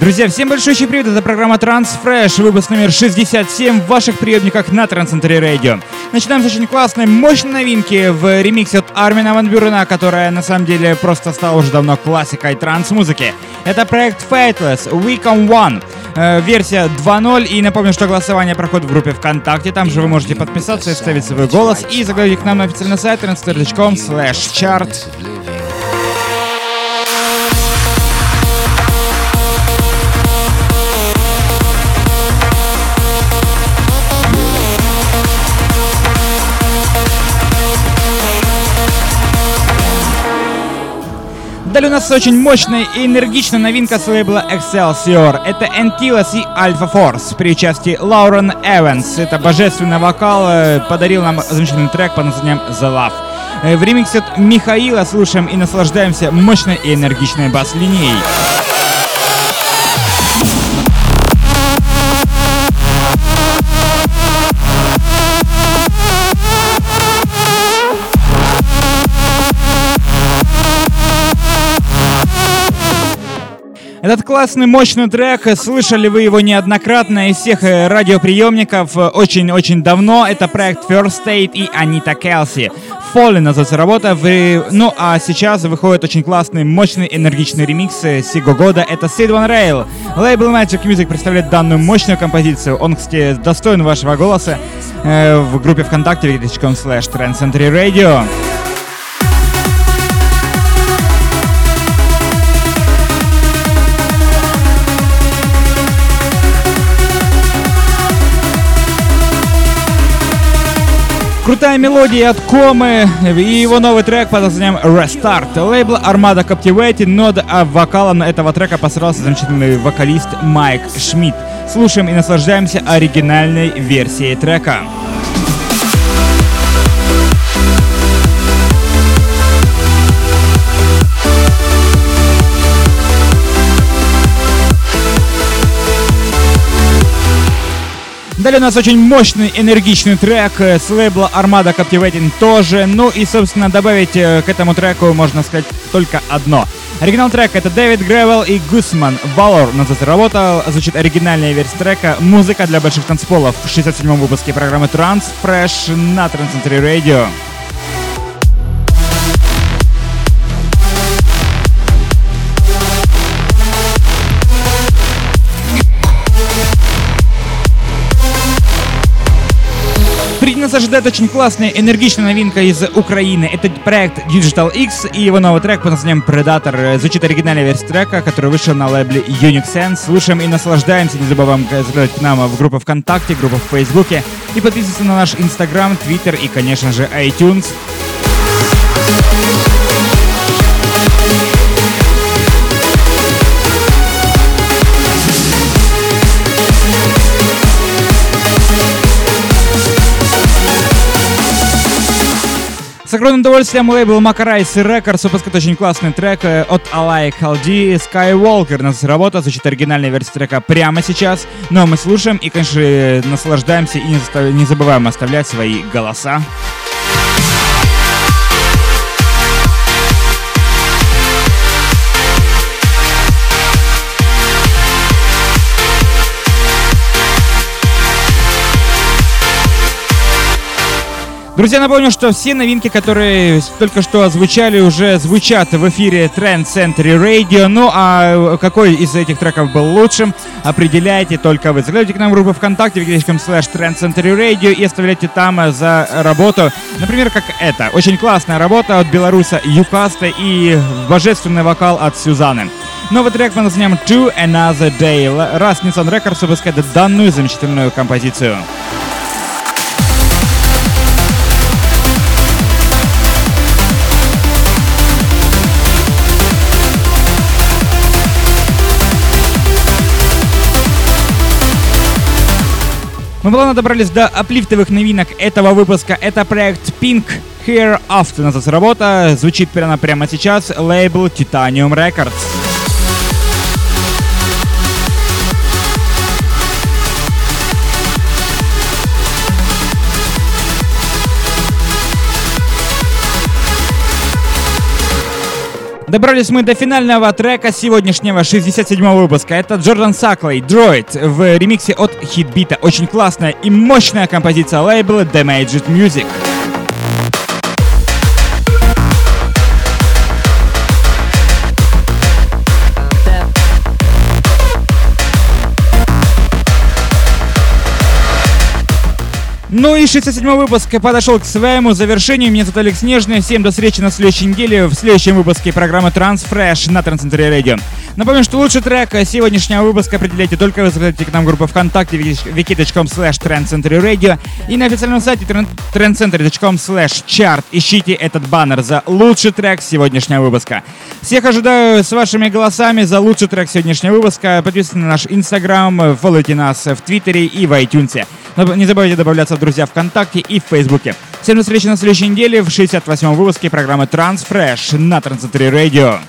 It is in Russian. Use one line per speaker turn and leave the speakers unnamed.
Друзья, всем большой привет, это программа Transfresh, выпуск номер 67 в ваших приемниках на Трансцентре Радио. Начинаем с очень классной, мощной новинки в ремиксе от Армина Ван Бюрена, которая на самом деле просто стала уже давно классикой транс-музыки. Это проект Fateless, Weekend One, э, версия 2.0, и напомню, что голосование проходит в группе ВКонтакте, там же вы можете подписаться и вставить свой голос, и заглянуть к нам на официальный сайт transfer.com slash chart. Далее у нас очень мощная и энергичная новинка с лейбла Excelsior. Это Antilles и Alpha Force при участии Лаурен Эванс. Это божественный вокал, э, подарил нам замечательный трек под названием The Love. Э, в ремиксе от Михаила слушаем и наслаждаемся мощной и энергичной бас-линией. Этот классный, мощный трек, слышали вы его неоднократно из всех э, радиоприемников очень-очень давно. Это проект First State и Анита Келси. Fallen называется работа. Ну а сейчас выходит очень классный, мощный, энергичный ремикс э, сего года. Это Sid One Rail. Лейбл Magic Music представляет данную мощную композицию. Он, кстати, достоин вашего голоса э, в группе ВКонтакте slash Radio. Крутая мелодия от Комы и его новый трек под названием Restart. Лейбл Armada Captivated, но а вокалом этого трека посрался замечательный вокалист Майк Шмидт. Слушаем и наслаждаемся оригинальной версией трека. Далее у нас очень мощный, энергичный трек э, с лейбла Armada Captivating тоже. Ну и, собственно, добавить э, к этому треку можно сказать только одно. Оригинал трека это Дэвид Гревел и Гусман. Valor называется работа. Звучит оригинальная версия трека. Музыка для больших танцполов в 67-м выпуске программы Trans Fresh на Transcentury Radio. Нас ожидает очень классная, энергичная новинка из Украины. Это проект Digital X и его новый трек под названием Predator. Звучит оригинальная версия трека, который вышел на лейбле Unix Sense. Слушаем и наслаждаемся. Не забываем заглядывать к нам в группу ВКонтакте, группу в Фейсбуке. И подписываться на наш Инстаграм, Твиттер и, конечно же, iTunes. С огромным удовольствием лейбл Макарайс Records выпускает очень классный трек э, от Alai Халди Skywalker. Нас работа, звучит оригинальная версия трека прямо сейчас. Но мы слушаем и, конечно, наслаждаемся и не забываем оставлять свои голоса. Друзья, напомню, что все новинки, которые только что озвучали, уже звучат в эфире Trend Century Radio. Ну а какой из этих треков был лучшим, определяйте только вы. Заглядывайте к нам в группу ВКонтакте, вконтакте.com slash Trend Century Radio и оставляйте там за работу. Например, как это. Очень классная работа от белоруса Юкаста и божественный вокал от Сюзаны. Новый трек под названием To Another Day. Раз Nissan Records выпускает данную замечательную композицию. Мы плавно добрались до аплифтовых новинок этого выпуска. Это проект Pink Here After называется работа. Звучит прямо прямо сейчас. Лейбл Titanium Records. Добрались мы до финального трека сегодняшнего 67-го выпуска. Это Джордан Саклей, Droid, в ремиксе от Хитбита. Очень классная и мощная композиция лейбла Damaged Music. Ну и 67 выпуск подошел к своему завершению. Меня зовут Алекс Снежный. Всем до встречи на следующей неделе в следующем выпуске программы Transfresh на Трансцентре Радио. Напомню, что лучший трек сегодняшнего выпуска определяйте только вы заходите к нам в группу ВКонтакте wiki.com slash Radio и на официальном сайте trendcenter.com slash chart. Ищите этот баннер за лучший трек сегодняшнего выпуска. Всех ожидаю с вашими голосами за лучший трек сегодняшнего выпуска. Подписывайтесь на наш инстаграм, фолловите нас в твиттере и в iTunes. Не забывайте добавляться в друзья ВКонтакте и в Фейсбуке. Всем до встречи на следующей неделе в 68-м выпуске программы Transfresh на Трансцентре Radio.